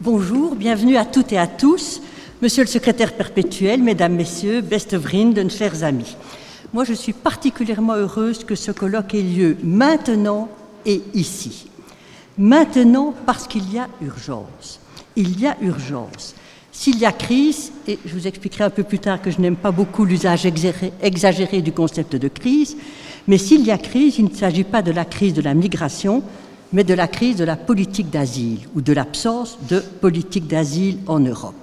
Bonjour, bienvenue à toutes et à tous. Monsieur le secrétaire perpétuel, mesdames, messieurs, beste vrienden, chers amis. Moi, je suis particulièrement heureuse que ce colloque ait lieu maintenant et ici. Maintenant parce qu'il y a urgence. Il y a urgence. S'il y a crise, et je vous expliquerai un peu plus tard que je n'aime pas beaucoup l'usage exagéré du concept de crise, mais s'il y a crise, il ne s'agit pas de la crise de la migration, mais de la crise de la politique d'asile ou de l'absence de politique d'asile en Europe.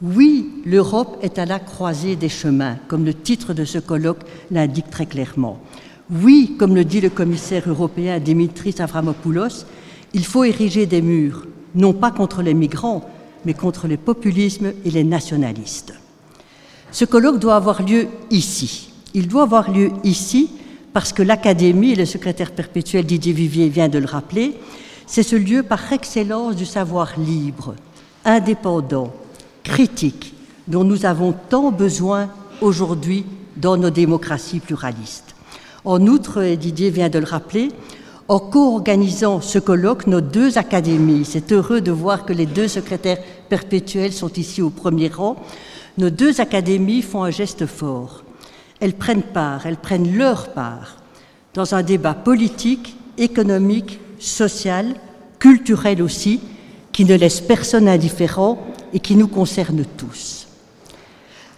Oui, l'Europe est à la croisée des chemins, comme le titre de ce colloque l'indique très clairement. Oui, comme le dit le commissaire européen Dimitris Avramopoulos, il faut ériger des murs, non pas contre les migrants, mais contre les populismes et les nationalistes. Ce colloque doit avoir lieu ici. Il doit avoir lieu ici parce que l'Académie, le secrétaire perpétuel Didier Vivier vient de le rappeler, c'est ce lieu par excellence du savoir libre, indépendant, critique, dont nous avons tant besoin aujourd'hui dans nos démocraties pluralistes. En outre, Didier vient de le rappeler, en co-organisant ce colloque, nos deux académies, c'est heureux de voir que les deux secrétaires perpétuels sont ici au premier rang, nos deux académies font un geste fort elles prennent part, elles prennent leur part dans un débat politique, économique, social, culturel aussi, qui ne laisse personne indifférent et qui nous concerne tous.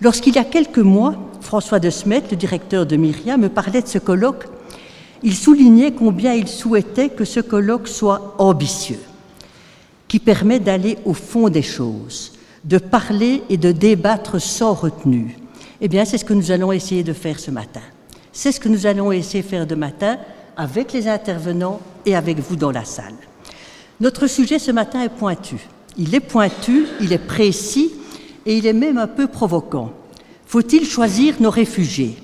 Lorsqu'il y a quelques mois, François de Smet, le directeur de Myriam, me parlait de ce colloque, il soulignait combien il souhaitait que ce colloque soit ambitieux, qui permet d'aller au fond des choses, de parler et de débattre sans retenue, eh bien, c'est ce que nous allons essayer de faire ce matin. C'est ce que nous allons essayer de faire de matin avec les intervenants et avec vous dans la salle. Notre sujet ce matin est pointu. Il est pointu, il est précis et il est même un peu provoquant. Faut-il choisir nos réfugiés?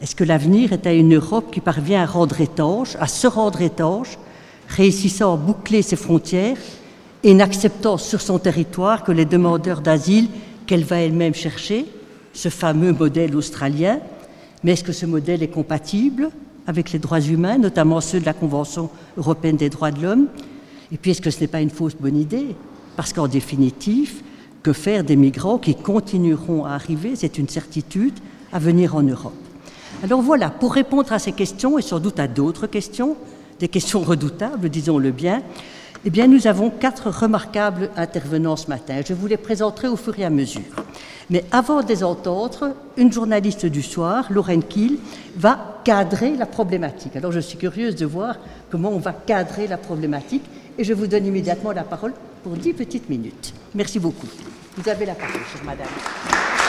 Est-ce que l'avenir est à une Europe qui parvient à rendre étanche, à se rendre étanche, réussissant à boucler ses frontières et n'acceptant sur son territoire que les demandeurs d'asile qu'elle va elle-même chercher, ce fameux modèle australien. Mais est-ce que ce modèle est compatible avec les droits humains, notamment ceux de la Convention européenne des droits de l'homme? Et puis est-ce que ce n'est pas une fausse bonne idée? Parce qu'en définitive, que faire des migrants qui continueront à arriver, c'est une certitude, à venir en Europe. Alors voilà, pour répondre à ces questions et sans doute à d'autres questions, des questions redoutables, disons-le bien, eh bien, nous avons quatre remarquables intervenants ce matin. Je vous les présenterai au fur et à mesure. Mais avant de les entendre, une journaliste du soir, Lorraine Kiel, va cadrer la problématique. Alors, je suis curieuse de voir comment on va cadrer la problématique et je vous donne immédiatement la parole pour dix petites minutes. Merci beaucoup. Vous avez la parole, chère madame.